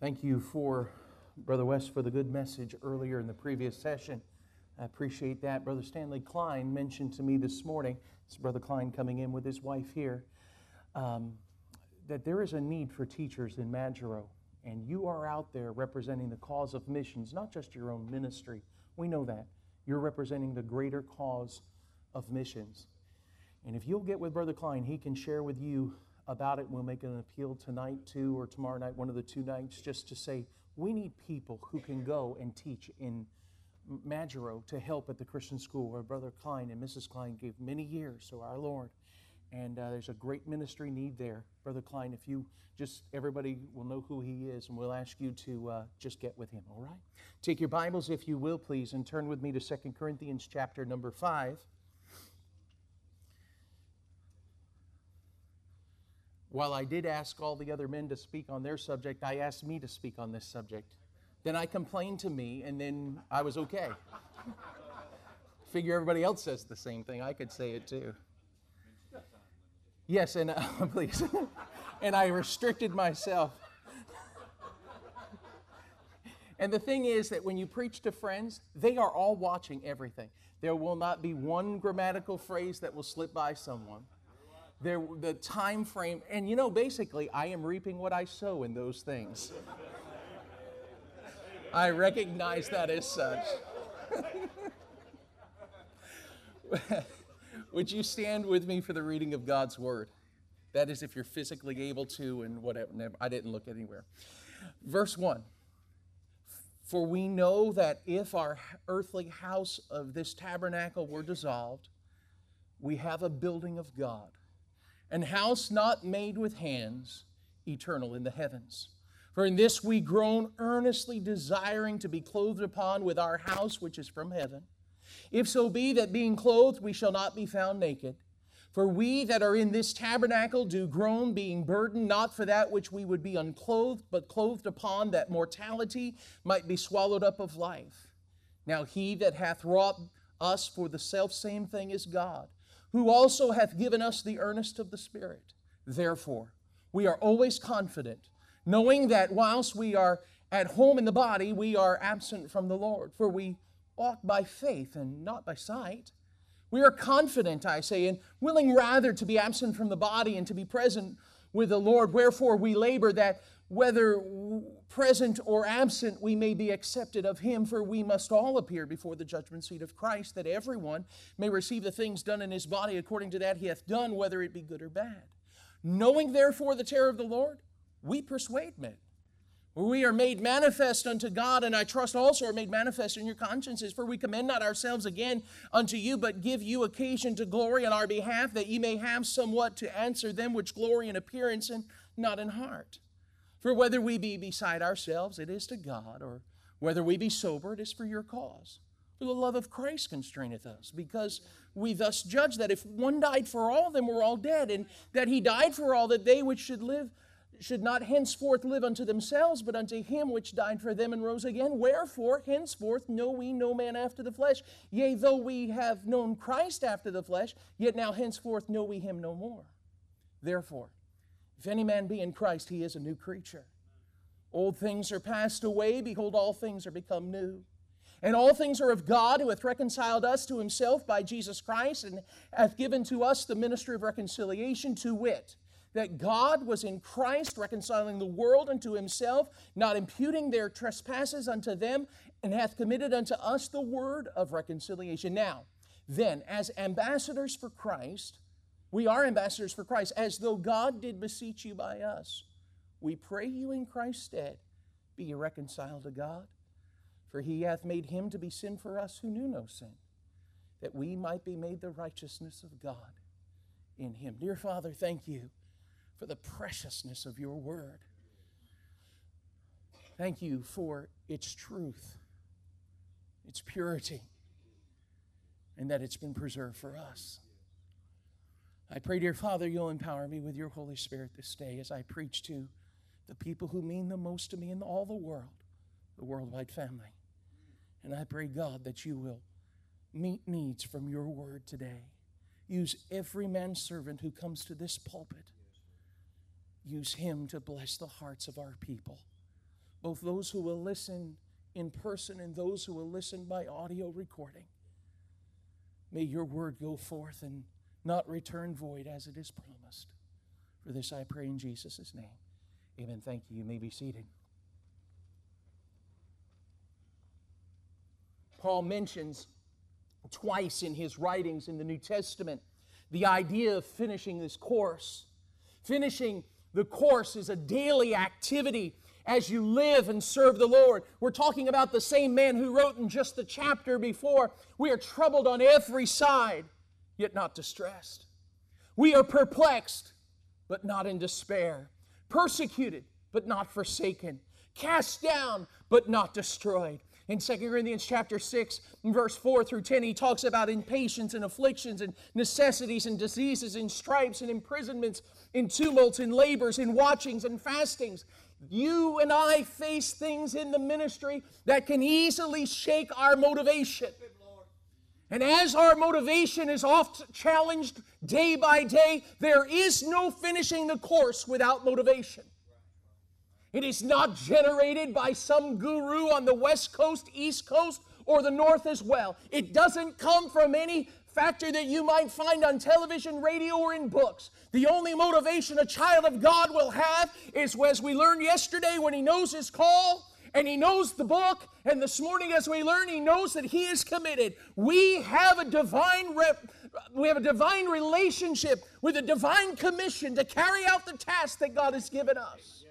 Thank you for Brother West for the good message earlier in the previous session. I appreciate that. Brother Stanley Klein mentioned to me this morning, it's Brother Klein coming in with his wife here, um, that there is a need for teachers in Majuro. And you are out there representing the cause of missions, not just your own ministry. We know that. You're representing the greater cause of missions. And if you'll get with Brother Klein, he can share with you about it. We'll make an appeal tonight, too, or tomorrow night, one of the two nights, just to say we need people who can go and teach in Majuro to help at the Christian school where Brother Klein and Mrs. Klein gave many years to our Lord. And uh, there's a great ministry need there. Brother Klein, if you just, everybody will know who he is, and we'll ask you to uh, just get with him, all right? Take your Bibles, if you will, please, and turn with me to 2 Corinthians chapter number 5. While I did ask all the other men to speak on their subject, I asked me to speak on this subject. Then I complained to me, and then I was okay. Figure everybody else says the same thing. I could say it too. Yes, and uh, please. and I restricted myself. and the thing is that when you preach to friends, they are all watching everything. There will not be one grammatical phrase that will slip by someone there, the time frame, and you know, basically, I am reaping what I sow in those things. I recognize that as such. Would you stand with me for the reading of God's word? That is, if you're physically able to, and whatever. I didn't look anywhere. Verse 1 For we know that if our earthly house of this tabernacle were dissolved, we have a building of God and house not made with hands, eternal in the heavens. For in this we groan earnestly desiring to be clothed upon with our house which is from heaven. If so be that being clothed we shall not be found naked. For we that are in this tabernacle do groan, being burdened not for that which we would be unclothed, but clothed upon that mortality might be swallowed up of life. Now he that hath wrought us for the selfsame thing is God who also hath given us the earnest of the Spirit. Therefore, we are always confident, knowing that whilst we are at home in the body, we are absent from the Lord, for we walk by faith and not by sight. We are confident, I say, and willing rather to be absent from the body and to be present with the Lord. Wherefore we labor that whether present or absent, we may be accepted of him, for we must all appear before the judgment seat of Christ, that everyone may receive the things done in his body according to that he hath done, whether it be good or bad. Knowing therefore the terror of the Lord, we persuade men. We are made manifest unto God, and I trust also are made manifest in your consciences. For we commend not ourselves again unto you, but give you occasion to glory on our behalf, that ye may have somewhat to answer them which glory in appearance and not in heart. For whether we be beside ourselves, it is to God, or whether we be sober, it is for your cause. For the love of Christ constraineth us, because we thus judge that if one died for all, then we're all dead, and that he died for all, that they which should live should not henceforth live unto themselves, but unto him which died for them and rose again. Wherefore, henceforth know we no man after the flesh. Yea, though we have known Christ after the flesh, yet now henceforth know we him no more. Therefore, if any man be in Christ, he is a new creature. Old things are passed away, behold, all things are become new. And all things are of God, who hath reconciled us to himself by Jesus Christ, and hath given to us the ministry of reconciliation, to wit, that God was in Christ reconciling the world unto himself, not imputing their trespasses unto them, and hath committed unto us the word of reconciliation. Now, then, as ambassadors for Christ, we are ambassadors for Christ, as though God did beseech you by us. We pray you in Christ's stead, be reconciled to God. For he hath made him to be sin for us who knew no sin, that we might be made the righteousness of God in him. Dear Father, thank you for the preciousness of your word. Thank you for its truth, its purity, and that it's been preserved for us. I pray, dear Father, you'll empower me with your Holy Spirit this day as I preach to the people who mean the most to me in all the world, the worldwide family. And I pray, God, that you will meet needs from your word today. Use every man servant who comes to this pulpit. Use him to bless the hearts of our people both those who will listen in person and those who will listen by audio recording. May your word go forth and not return void as it is promised. For this I pray in Jesus' name. Amen. Thank you. You may be seated. Paul mentions twice in his writings in the New Testament the idea of finishing this course. Finishing the course is a daily activity as you live and serve the Lord. We're talking about the same man who wrote in just the chapter before We are troubled on every side, yet not distressed. We are perplexed, but not in despair. Persecuted, but not forsaken. Cast down, but not destroyed. In 2 Corinthians chapter 6, verse 4 through 10, he talks about impatience and afflictions and necessities and diseases and stripes and imprisonments and tumults and labors and watchings and fastings. You and I face things in the ministry that can easily shake our motivation. And as our motivation is oft challenged day by day, there is no finishing the course without motivation. It is not generated by some guru on the West Coast, East Coast, or the North as well. It doesn't come from any factor that you might find on television, radio, or in books. The only motivation a child of God will have is, as we learned yesterday, when he knows his call and he knows the book, and this morning, as we learn, he knows that he is committed. We have a divine rep, we have a divine relationship with a divine commission to carry out the task that God has given us.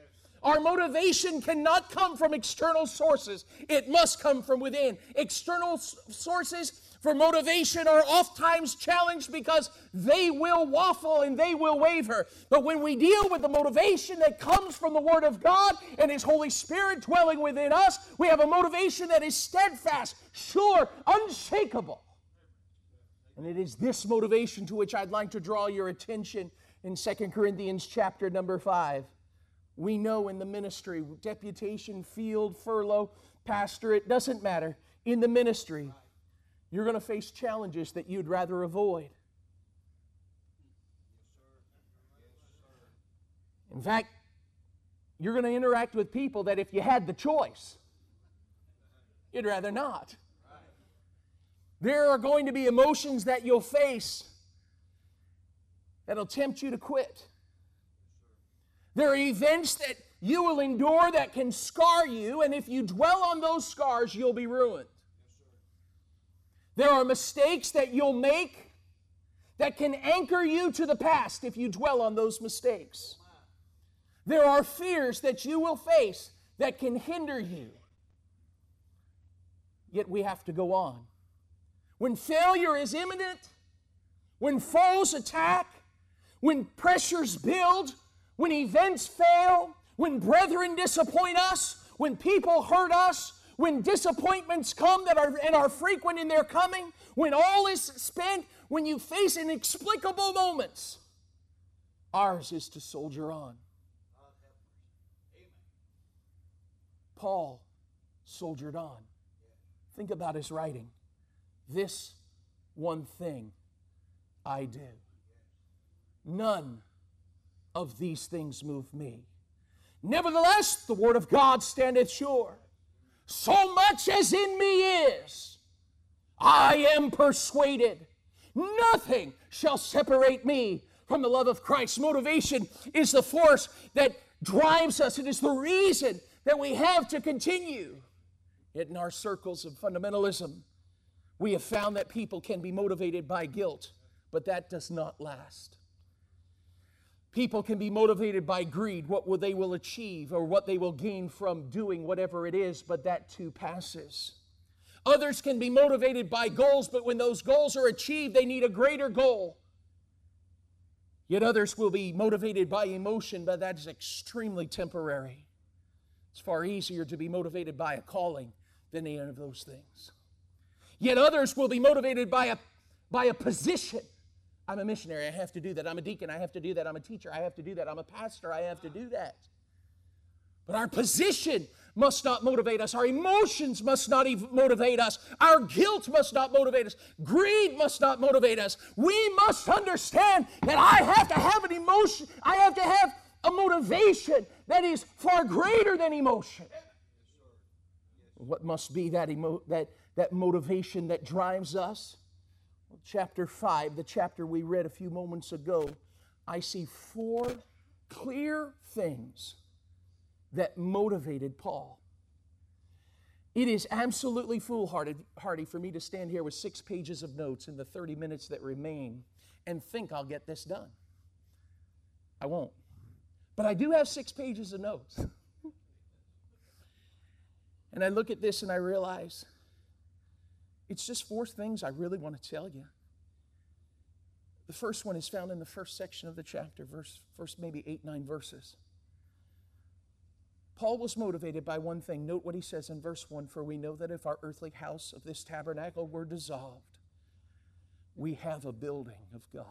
Our motivation cannot come from external sources, it must come from within. External sources for motivation are oftentimes challenged because they will waffle and they will waver. But when we deal with the motivation that comes from the Word of God and His Holy Spirit dwelling within us, we have a motivation that is steadfast, sure, unshakable. And it is this motivation to which I'd like to draw your attention in 2 Corinthians chapter number 5. We know in the ministry, deputation, field, furlough, pastor, it doesn't matter. In the ministry, you're going to face challenges that you'd rather avoid. In fact, you're going to interact with people that if you had the choice, you'd rather not. There are going to be emotions that you'll face that'll tempt you to quit. There are events that you will endure that can scar you, and if you dwell on those scars, you'll be ruined. There are mistakes that you'll make that can anchor you to the past if you dwell on those mistakes. There are fears that you will face that can hinder you. Yet we have to go on. When failure is imminent, when foes attack, when pressures build, when events fail, when brethren disappoint us, when people hurt us, when disappointments come that are and are frequent in their coming, when all is spent, when you face inexplicable moments, ours is to soldier on. Paul soldiered on. Think about his writing. This one thing I do. None of these things move me. Nevertheless, the word of God standeth sure. So much as in me is, I am persuaded nothing shall separate me from the love of Christ. Motivation is the force that drives us, it is the reason that we have to continue. Yet in our circles of fundamentalism, we have found that people can be motivated by guilt, but that does not last. People can be motivated by greed, what they will achieve or what they will gain from doing whatever it is, but that too passes. Others can be motivated by goals, but when those goals are achieved, they need a greater goal. Yet others will be motivated by emotion, but that is extremely temporary. It's far easier to be motivated by a calling than any of those things. Yet others will be motivated by a, by a position I'm a missionary. I have to do that. I'm a deacon. I have to do that. I'm a teacher. I have to do that. I'm a pastor. I have to do that. But our position must not motivate us. Our emotions must not even motivate us. Our guilt must not motivate us. Greed must not motivate us. We must understand that I have to have an emotion. I have to have a motivation that is far greater than emotion. What must be that, emo- that, that motivation that drives us? Chapter 5, the chapter we read a few moments ago, I see four clear things that motivated Paul. It is absolutely foolhardy for me to stand here with six pages of notes in the 30 minutes that remain and think I'll get this done. I won't. But I do have six pages of notes. and I look at this and I realize it's just four things I really want to tell you. The first one is found in the first section of the chapter, verse, first maybe eight, nine verses. Paul was motivated by one thing. Note what he says in verse 1 For we know that if our earthly house of this tabernacle were dissolved, we have a building of God.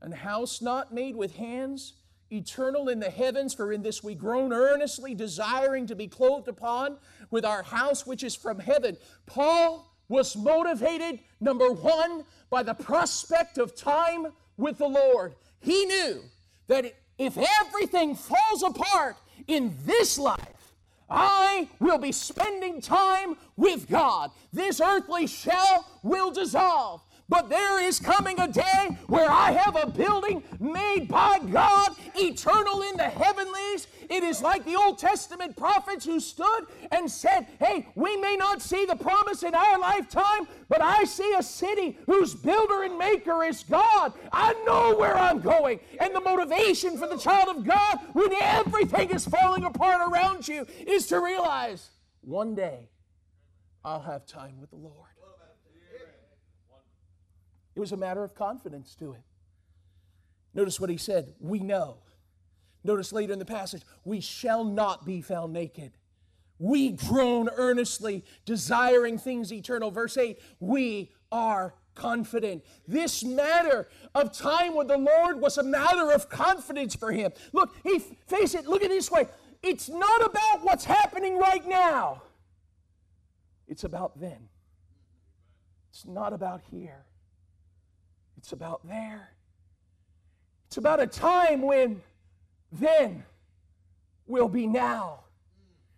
An house not made with hands, eternal in the heavens, for in this we groan earnestly, desiring to be clothed upon with our house which is from heaven. Paul was motivated, number one, by the prospect of time with the Lord. He knew that if everything falls apart in this life, I will be spending time with God. This earthly shell will dissolve. But there is coming a day where I have a building made by God, eternal in the heavenlies. It is like the Old Testament prophets who stood and said, Hey, we may not see the promise in our lifetime, but I see a city whose builder and maker is God. I know where I'm going. And the motivation for the child of God, when everything is falling apart around you, is to realize one day I'll have time with the Lord. It was a matter of confidence to him. Notice what he said we know. Notice later in the passage, we shall not be found naked. We groan earnestly, desiring things eternal. Verse 8, we are confident. This matter of time with the Lord was a matter of confidence for him. Look, he face it, look at it this way. It's not about what's happening right now. It's about then. It's not about here. It's about there. It's about a time when then will be now.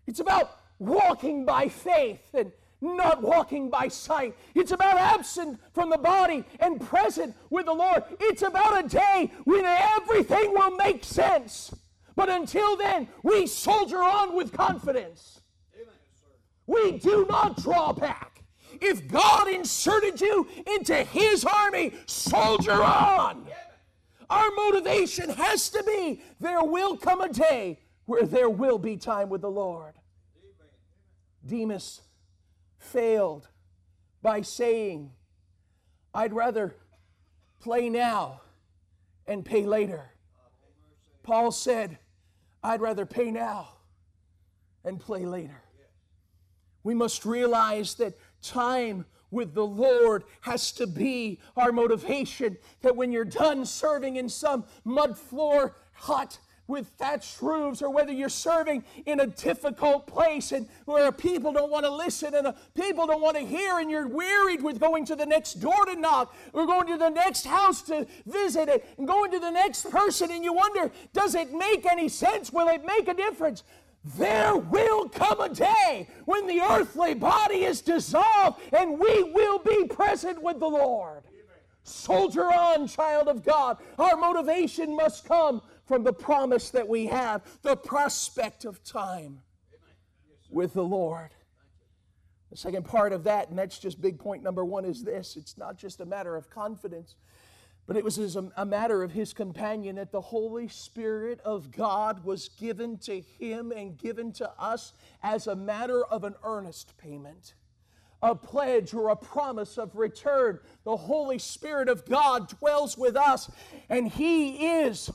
It's about walking by faith and not walking by sight. It's about absent from the body and present with the Lord. It's about a day when everything will make sense. But until then, we soldier on with confidence. We do not draw back. If God inserted you into His army, soldier on. Our motivation has to be there will come a day where there will be time with the Lord. Demas failed by saying, I'd rather play now and pay later. Paul said, I'd rather pay now and play later. We must realize that time with the Lord has to be our motivation. That when you're done serving in some mud floor hut, with thatched roofs or whether you're serving in a difficult place and where people don't want to listen and uh, people don't want to hear and you're wearied with going to the next door to knock or going to the next house to visit it and going to the next person and you wonder does it make any sense will it make a difference there will come a day when the earthly body is dissolved and we will be present with the Lord. Soldier on, child of God. Our motivation must come from the promise that we have, the prospect of time with the Lord. The second part of that, and that's just big point number one, is this it's not just a matter of confidence, but it was a, a matter of his companion that the Holy Spirit of God was given to him and given to us as a matter of an earnest payment, a pledge or a promise of return. The Holy Spirit of God dwells with us, and he is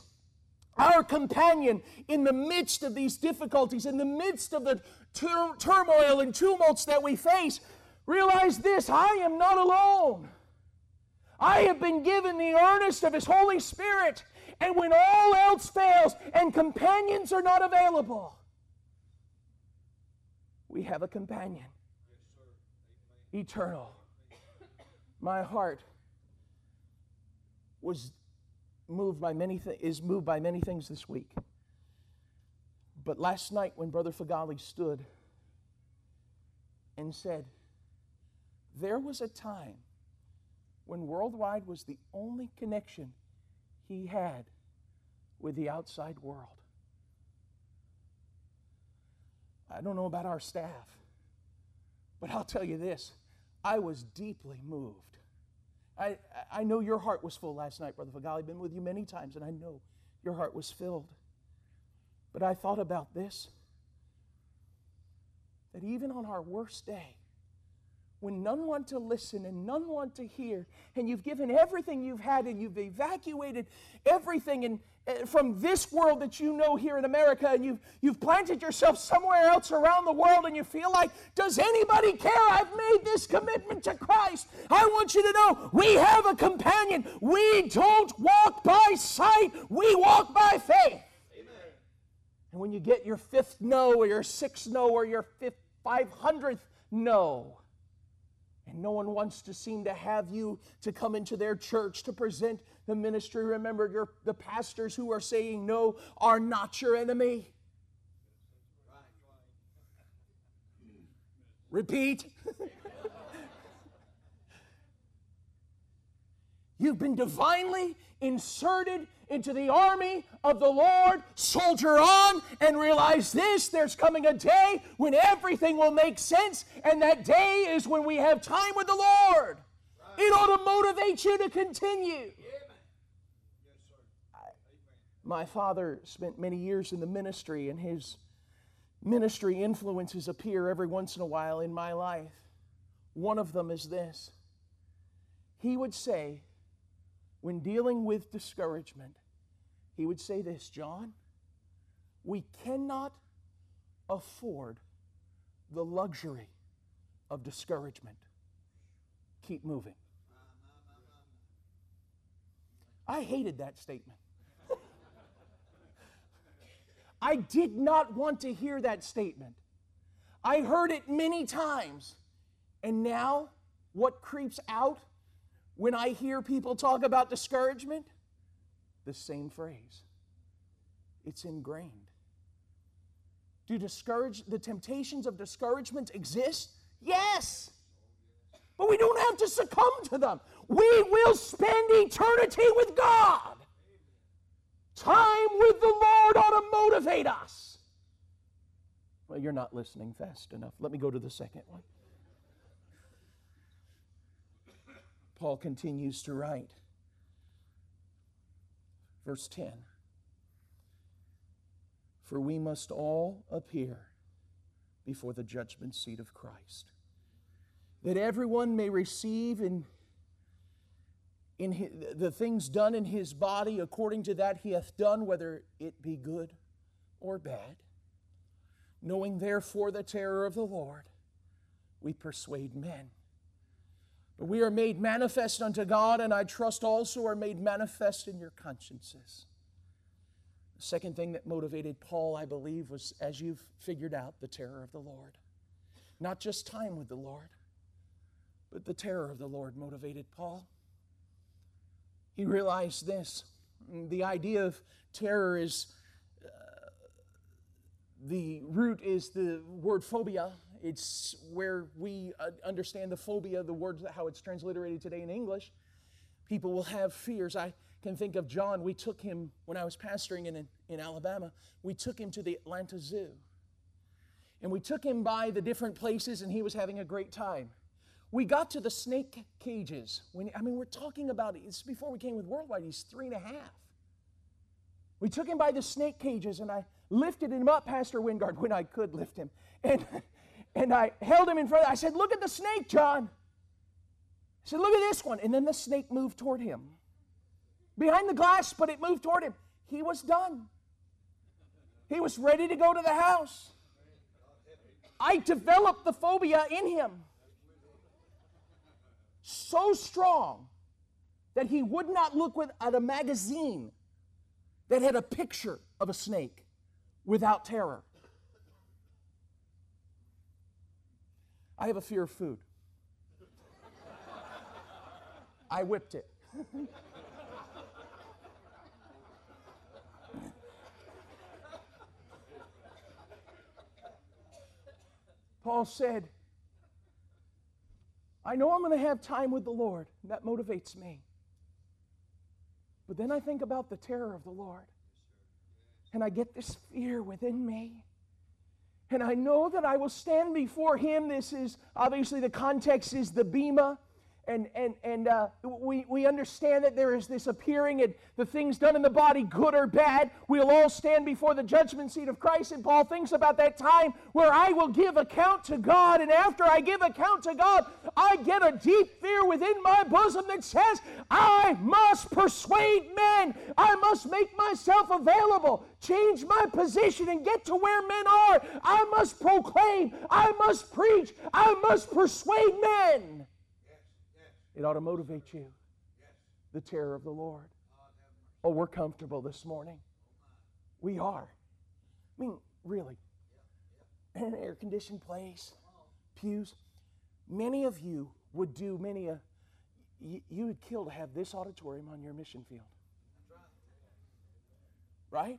our companion in the midst of these difficulties, in the midst of the tur- turmoil and tumults that we face. Realize this I am not alone. I have been given the earnest of His Holy Spirit. And when all else fails and companions are not available, we have a companion. Eternal. My heart was moved by many th- is moved by many things this week. But last night when Brother Fagali stood and said, There was a time when worldwide was the only connection he had with the outside world. I don't know about our staff, but I'll tell you this I was deeply moved. I, I know your heart was full last night, Brother Fagali. I've been with you many times, and I know your heart was filled. But I thought about this that even on our worst day, when none want to listen and none want to hear, and you've given everything you've had and you've evacuated everything and, uh, from this world that you know here in America, and you've, you've planted yourself somewhere else around the world, and you feel like, does anybody care? I've made this commitment to Christ. I want you to know we have a companion. We don't walk by sight, we walk by faith. Amen. And when you get your fifth no, or your sixth no, or your fifth, 500th no, and no one wants to seem to have you to come into their church to present the ministry. Remember, your, the pastors who are saying no are not your enemy. Repeat. You've been divinely inserted into the army of the Lord. Soldier on and realize this there's coming a day when everything will make sense, and that day is when we have time with the Lord. It ought to motivate you to continue. My father spent many years in the ministry, and his ministry influences appear every once in a while in my life. One of them is this He would say, when dealing with discouragement, he would say this John, we cannot afford the luxury of discouragement. Keep moving. I hated that statement. I did not want to hear that statement. I heard it many times. And now, what creeps out when I hear people talk about discouragement, the same phrase. It's ingrained. Do discourage the temptations of discouragement exist? Yes. But we don't have to succumb to them. We will spend eternity with God. Time with the Lord ought to motivate us. Well, you're not listening fast enough. Let me go to the second one. Paul continues to write. Verse 10 For we must all appear before the judgment seat of Christ, that everyone may receive in, in his, the things done in his body according to that he hath done, whether it be good or bad. Knowing therefore the terror of the Lord, we persuade men. We are made manifest unto God, and I trust also are made manifest in your consciences. The second thing that motivated Paul, I believe, was as you've figured out, the terror of the Lord. Not just time with the Lord, but the terror of the Lord motivated Paul. He realized this the idea of terror is uh, the root is the word phobia it's where we uh, understand the phobia, the word, how it's transliterated today in English. People will have fears. I can think of John. We took him, when I was pastoring in, in Alabama, we took him to the Atlanta Zoo. And we took him by the different places, and he was having a great time. We got to the snake cages. When, I mean, we're talking about, it's before we came with Worldwide, he's three and a half. We took him by the snake cages, and I lifted him up, Pastor Wingard, when I could lift him. And and I held him in front. Of, I said, Look at the snake, John. I said, Look at this one. And then the snake moved toward him. Behind the glass, but it moved toward him. He was done. He was ready to go to the house. I developed the phobia in him so strong that he would not look at a magazine that had a picture of a snake without terror. I have a fear of food. I whipped it. Paul said, I know I'm going to have time with the Lord. And That motivates me. But then I think about the terror of the Lord. And I get this fear within me. And I know that I will stand before Him. This is obviously the context is the Bema and and and uh, we we understand that there is this appearing and the things done in the body, good or bad, we'll all stand before the judgment seat of Christ. And Paul thinks about that time where I will give account to God, and after I give account to God, I get a deep fear within my bosom that says, I must persuade men, I must make myself available, change my position, and get to where men are. I must proclaim, I must preach, I must persuade men. It ought to motivate you. The terror of the Lord. Oh, we're comfortable this morning. We are. I mean, really. In an air conditioned place, pews. Many of you would do many uh, a, you, you would kill to have this auditorium on your mission field. Right?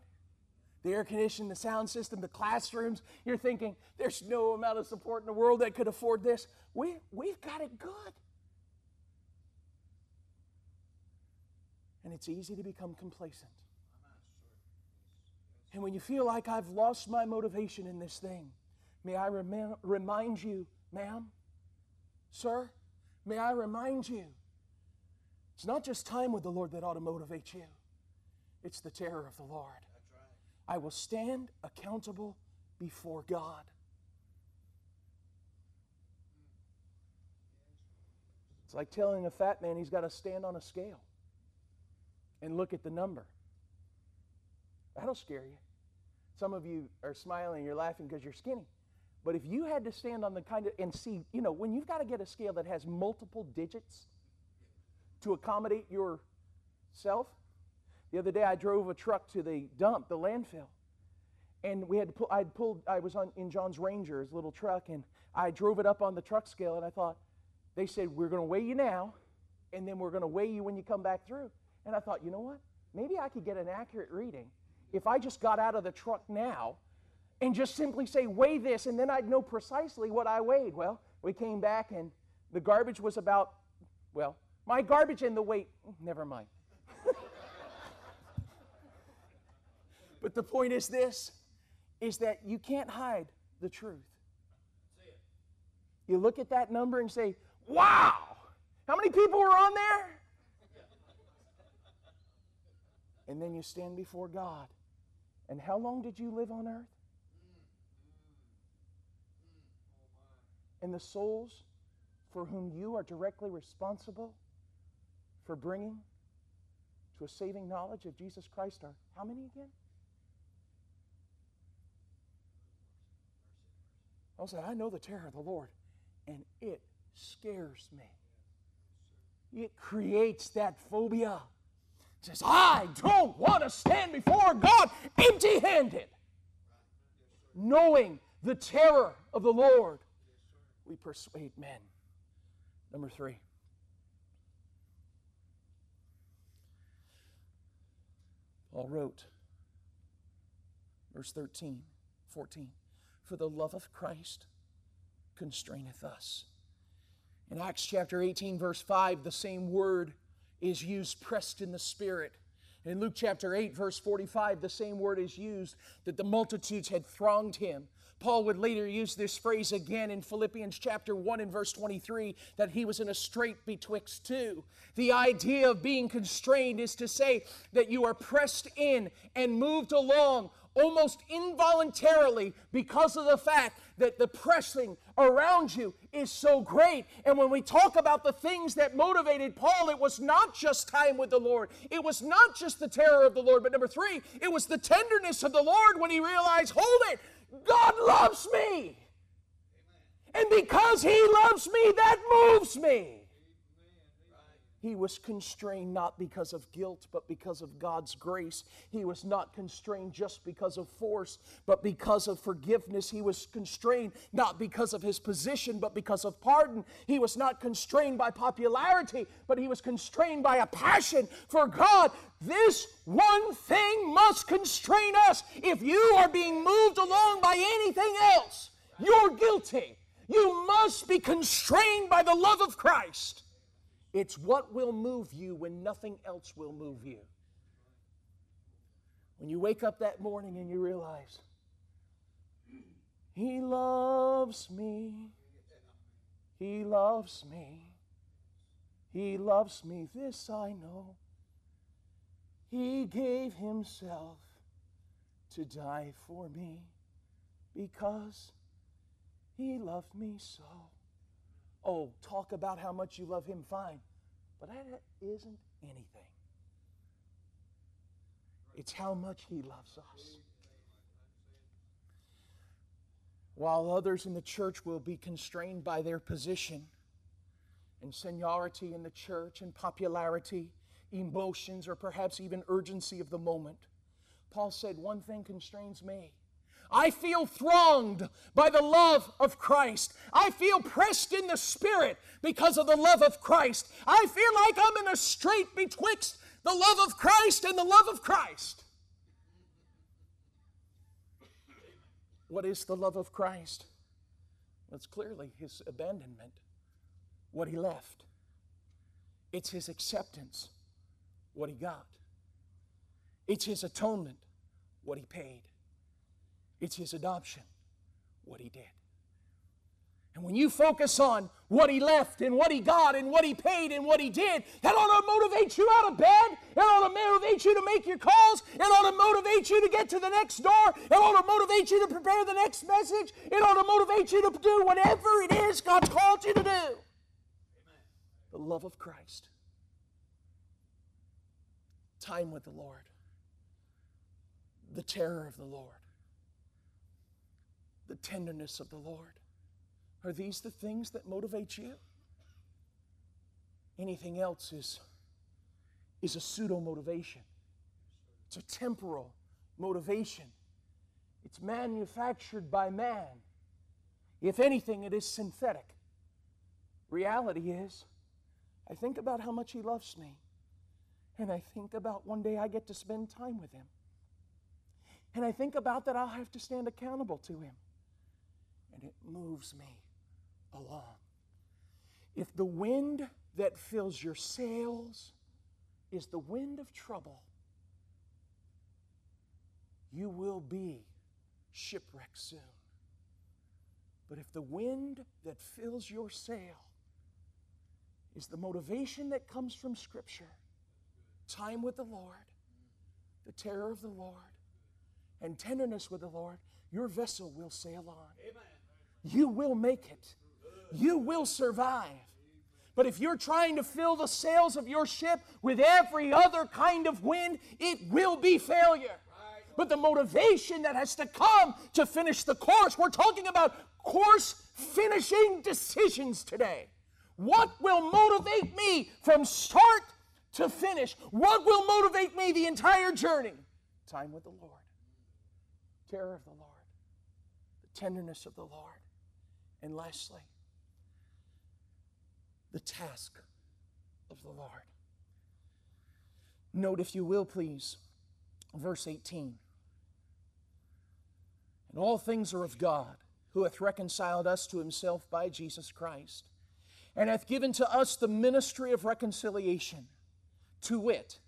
The air conditioning, the sound system, the classrooms. You're thinking, there's no amount of support in the world that could afford this. We, we've got it good. And it's easy to become complacent. And when you feel like I've lost my motivation in this thing, may I rem- remind you, ma'am, sir, may I remind you, it's not just time with the Lord that ought to motivate you, it's the terror of the Lord. I will stand accountable before God. It's like telling a fat man he's got to stand on a scale and look at the number. That'll scare you. Some of you are smiling, you're laughing because you're skinny. But if you had to stand on the kind of, and see, you know, when you've got to get a scale that has multiple digits to accommodate yourself. The other day I drove a truck to the dump, the landfill. And we had to pull, I'd pulled, I was on, in John's Ranger, his little truck, and I drove it up on the truck scale, and I thought, they said, we're going to weigh you now, and then we're going to weigh you when you come back through. And I thought, you know what? Maybe I could get an accurate reading if I just got out of the truck now and just simply say, weigh this, and then I'd know precisely what I weighed. Well, we came back and the garbage was about, well, my garbage and the weight, never mind. but the point is this is that you can't hide the truth. You look at that number and say, wow, how many people were on there? And then you stand before God. And how long did you live on earth? And the souls for whom you are directly responsible for bringing to a saving knowledge of Jesus Christ are how many again? I'll say, I know the terror of the Lord, and it scares me. It creates that phobia says, I don't want to stand before God empty handed. Knowing the terror of the Lord, we persuade men. Number three. Paul wrote, verse 13, 14, For the love of Christ constraineth us. In Acts chapter 18, verse 5, the same word is used pressed in the Spirit. In Luke chapter 8, verse 45, the same word is used that the multitudes had thronged him. Paul would later use this phrase again in Philippians chapter 1 and verse 23 that he was in a strait betwixt two. The idea of being constrained is to say that you are pressed in and moved along almost involuntarily because of the fact that the pressing around you is so great. And when we talk about the things that motivated Paul, it was not just time with the Lord, it was not just the terror of the Lord, but number three, it was the tenderness of the Lord when he realized, hold it, God loves me. And because he loves me, that moves me. He was constrained not because of guilt, but because of God's grace. He was not constrained just because of force, but because of forgiveness. He was constrained not because of his position, but because of pardon. He was not constrained by popularity, but he was constrained by a passion for God. This one thing must constrain us. If you are being moved along by anything else, you're guilty. You must be constrained by the love of Christ. It's what will move you when nothing else will move you. When you wake up that morning and you realize, He loves me, He loves me, He loves me, this I know. He gave Himself to die for me because He loved me so. Oh, talk about how much you love Him, fine. But that isn't anything. It's how much He loves us. While others in the church will be constrained by their position and seniority in the church and popularity, emotions, or perhaps even urgency of the moment, Paul said, One thing constrains me I feel thronged by the love of Christ. I feel pressed in the Spirit because of the love of Christ. I feel like I'm in a strait betwixt the love of Christ and the love of Christ. What is the love of Christ? It's clearly his abandonment, what he left. It's his acceptance, what he got. It's his atonement, what he paid. It's his adoption, what he did. And when you focus on what he left and what he got and what he paid and what he did, that ought to motivate you out of bed. It ought to motivate you to make your calls. It ought to motivate you to get to the next door. It ought to motivate you to prepare the next message. It ought to motivate you to do whatever it is God's called you to do. Amen. The love of Christ. Time with the Lord. The terror of the Lord the tenderness of the Lord. Are these the things that motivate you? Anything else is, is a pseudo motivation, it's a temporal motivation. It's manufactured by man. If anything, it is synthetic. Reality is, I think about how much he loves me, and I think about one day I get to spend time with him. And I think about that I'll have to stand accountable to him and it moves me along. If the wind that fills your sails is the wind of trouble, you will be shipwrecked soon. But if the wind that fills your sail is the motivation that comes from Scripture, time with the Lord, the terror of the Lord, and tenderness with the Lord, your vessel will sail on. Amen. You will make it. You will survive. But if you're trying to fill the sails of your ship with every other kind of wind, it will be failure. But the motivation that has to come to finish the course, we're talking about course finishing decisions today. What will motivate me from start to finish? What will motivate me the entire journey? Time with the Lord, terror of the Lord, the tenderness of the Lord. And lastly, the task of the Lord. Note, if you will, please, verse 18. And all things are of God, who hath reconciled us to himself by Jesus Christ, and hath given to us the ministry of reconciliation, to wit,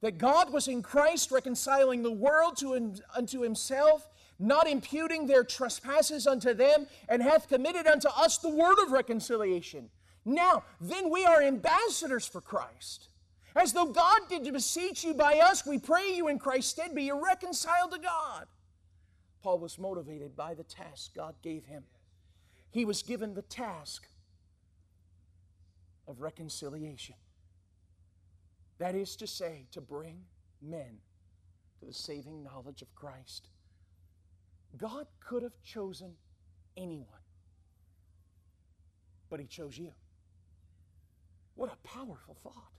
that God was in Christ reconciling the world to him, unto himself not imputing their trespasses unto them, and hath committed unto us the word of reconciliation. Now, then we are ambassadors for Christ. As though God did beseech you by us, we pray you in Christ's stead be you reconciled to God. Paul was motivated by the task God gave him. He was given the task of reconciliation. That is to say, to bring men to the saving knowledge of Christ. God could have chosen anyone, but He chose you. What a powerful thought.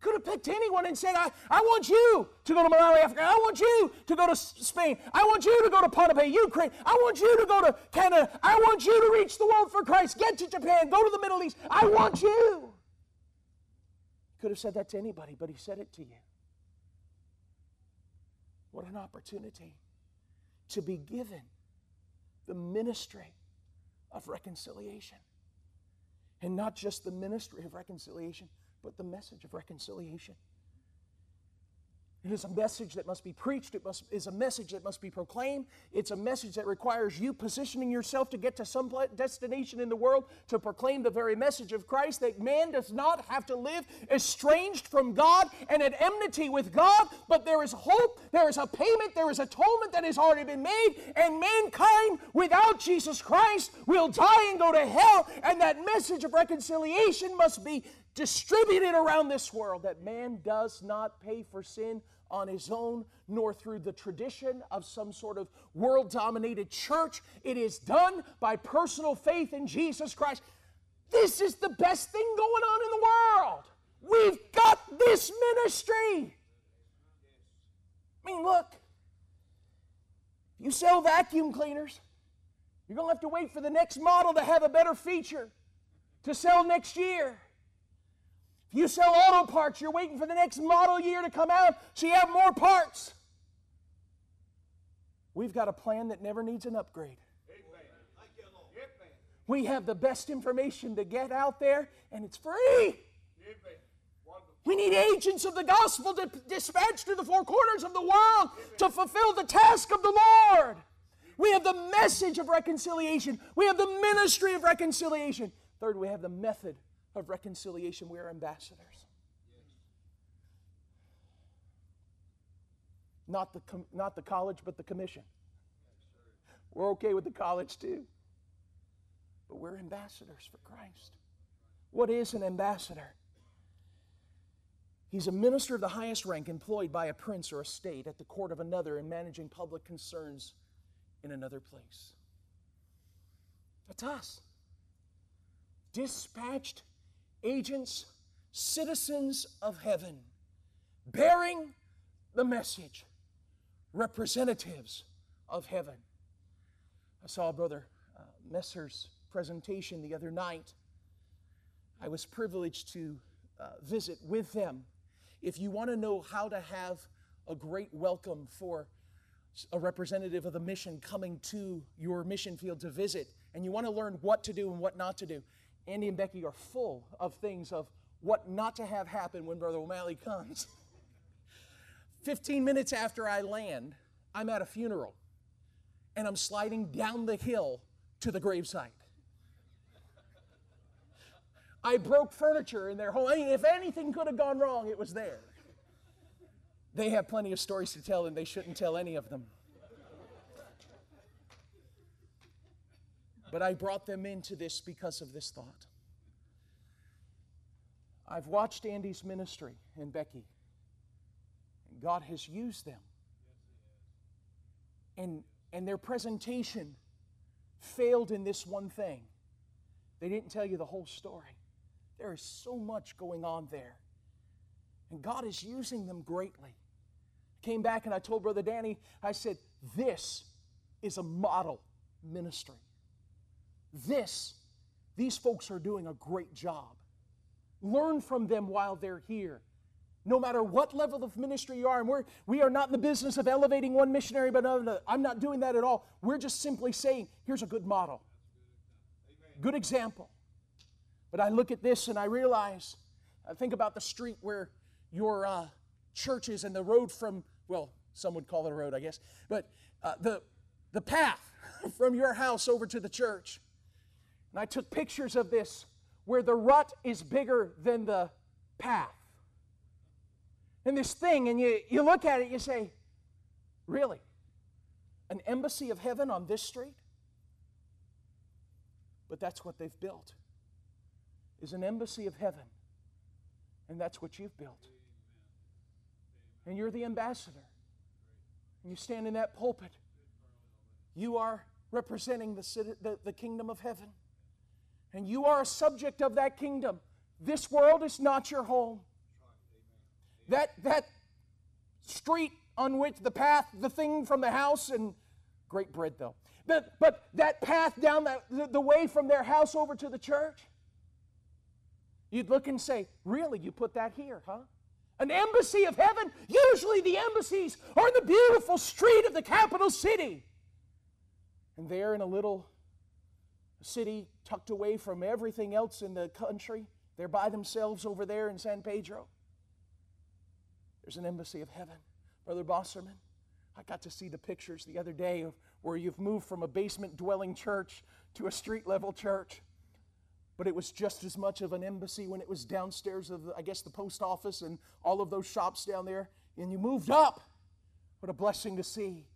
Could have picked anyone and said, I, I want you to go to Malawi, Africa. I want you to go to Spain. I want you to go to Pohnpei, Ukraine. I want you to go to Canada. I want you to reach the world for Christ. Get to Japan. Go to the Middle East. I want you. Could have said that to anybody, but he said it to you. What an opportunity to be given the ministry of reconciliation. And not just the ministry of reconciliation, but the message of reconciliation. It is a message that must be preached. It must, is a message that must be proclaimed. It's a message that requires you positioning yourself to get to some destination in the world to proclaim the very message of Christ that man does not have to live estranged from God and at enmity with God, but there is hope, there is a payment, there is atonement that has already been made, and mankind without Jesus Christ will die and go to hell. And that message of reconciliation must be distributed around this world that man does not pay for sin on his own, nor through the tradition of some sort of world dominated church. It is done by personal faith in Jesus Christ. This is the best thing going on in the world. We've got this ministry. I mean, look, you sell vacuum cleaners, you're going to have to wait for the next model to have a better feature to sell next year. If you sell auto parts, you're waiting for the next model year to come out so you have more parts. We've got a plan that never needs an upgrade. We have the best information to get out there, and it's free. We need agents of the gospel to dispatch to the four corners of the world to fulfill the task of the Lord. We have the message of reconciliation. We have the ministry of reconciliation. Third, we have the method of reconciliation. We are ambassadors. Not the, com- not the college, but the commission. We're okay with the college too. But we're ambassadors for Christ. What is an ambassador? He's a minister of the highest rank employed by a prince or a state at the court of another in managing public concerns in another place. That's us. Dispatched agents, citizens of heaven, bearing the message, representatives of heaven. I saw Brother uh, Messer's presentation the other night. I was privileged to uh, visit with them. If you want to know how to have a great welcome for a representative of the mission coming to your mission field to visit, and you want to learn what to do and what not to do, Andy and Becky are full of things of what not to have happen when Brother O'Malley comes. 15 minutes after I land, I'm at a funeral and I'm sliding down the hill to the gravesite. I broke furniture in their home. If anything could have gone wrong, it was there. They have plenty of stories to tell, and they shouldn't tell any of them. But I brought them into this because of this thought. I've watched Andy's ministry and Becky, and God has used them. And, and their presentation failed in this one thing they didn't tell you the whole story. There is so much going on there. And God is using them greatly. I came back and I told Brother Danny, I said, This is a model ministry. This, these folks are doing a great job. Learn from them while they're here. No matter what level of ministry you are, and we're, we are not in the business of elevating one missionary but another. I'm not doing that at all. We're just simply saying, here's a good model, good example. But I look at this and I realize, I think about the street where your uh, church is and the road from, well, some would call it a road, I guess, but uh, the, the path from your house over to the church. And I took pictures of this where the rut is bigger than the path. And this thing, and you, you look at it, you say, Really? An embassy of heaven on this street? But that's what they've built. Is an embassy of heaven. And that's what you've built. And you're the ambassador. And you stand in that pulpit. You are representing the, the, the kingdom of heaven and you are a subject of that kingdom. This world is not your home. That, that street on which the path, the thing from the house, and great bread though. But, but that path down the, the, the way from their house over to the church, you'd look and say, Really, you put that here, huh? An embassy of heaven? Usually the embassies are in the beautiful street of the capital city. And there in a little city tucked away from everything else in the country. They're by themselves over there in San Pedro. There's an embassy of heaven. Brother Bosserman, I got to see the pictures the other day of where you've moved from a basement dwelling church to a street level church. But it was just as much of an embassy when it was downstairs of, I guess, the post office and all of those shops down there. And you moved up. What a blessing to see.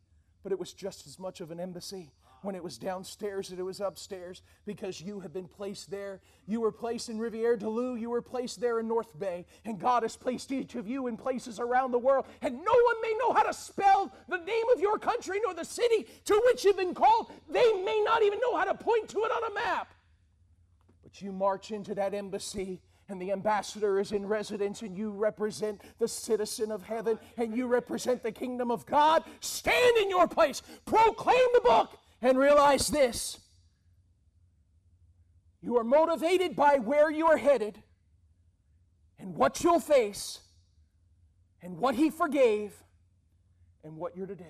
But it was just as much of an embassy when it was downstairs that it was upstairs because you have been placed there. You were placed in Riviere du Loup, you were placed there in North Bay, and God has placed each of you in places around the world. And no one may know how to spell the name of your country nor the city to which you've been called. They may not even know how to point to it on a map. But you march into that embassy and the ambassador is in residence and you represent the citizen of heaven and you represent the kingdom of God, stand in your place, proclaim the book, and realize this. You are motivated by where you are headed and what you'll face and what He forgave and what you're to do.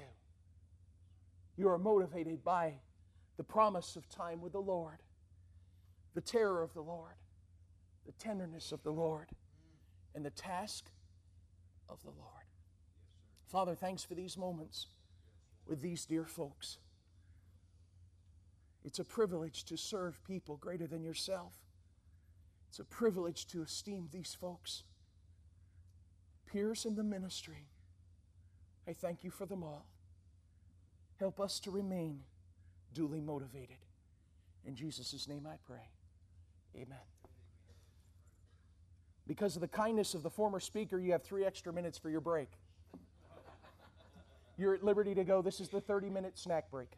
You are motivated by the promise of time with the Lord, the terror of the Lord the tenderness of the Lord and the task of the Lord. Father, thanks for these moments with these dear folks. It's a privilege to serve people greater than yourself. It's a privilege to esteem these folks. Peers in the ministry, I thank you for them all. Help us to remain duly motivated. In Jesus' name I pray. Amen. Because of the kindness of the former speaker, you have three extra minutes for your break. You're at liberty to go. This is the 30 minute snack break.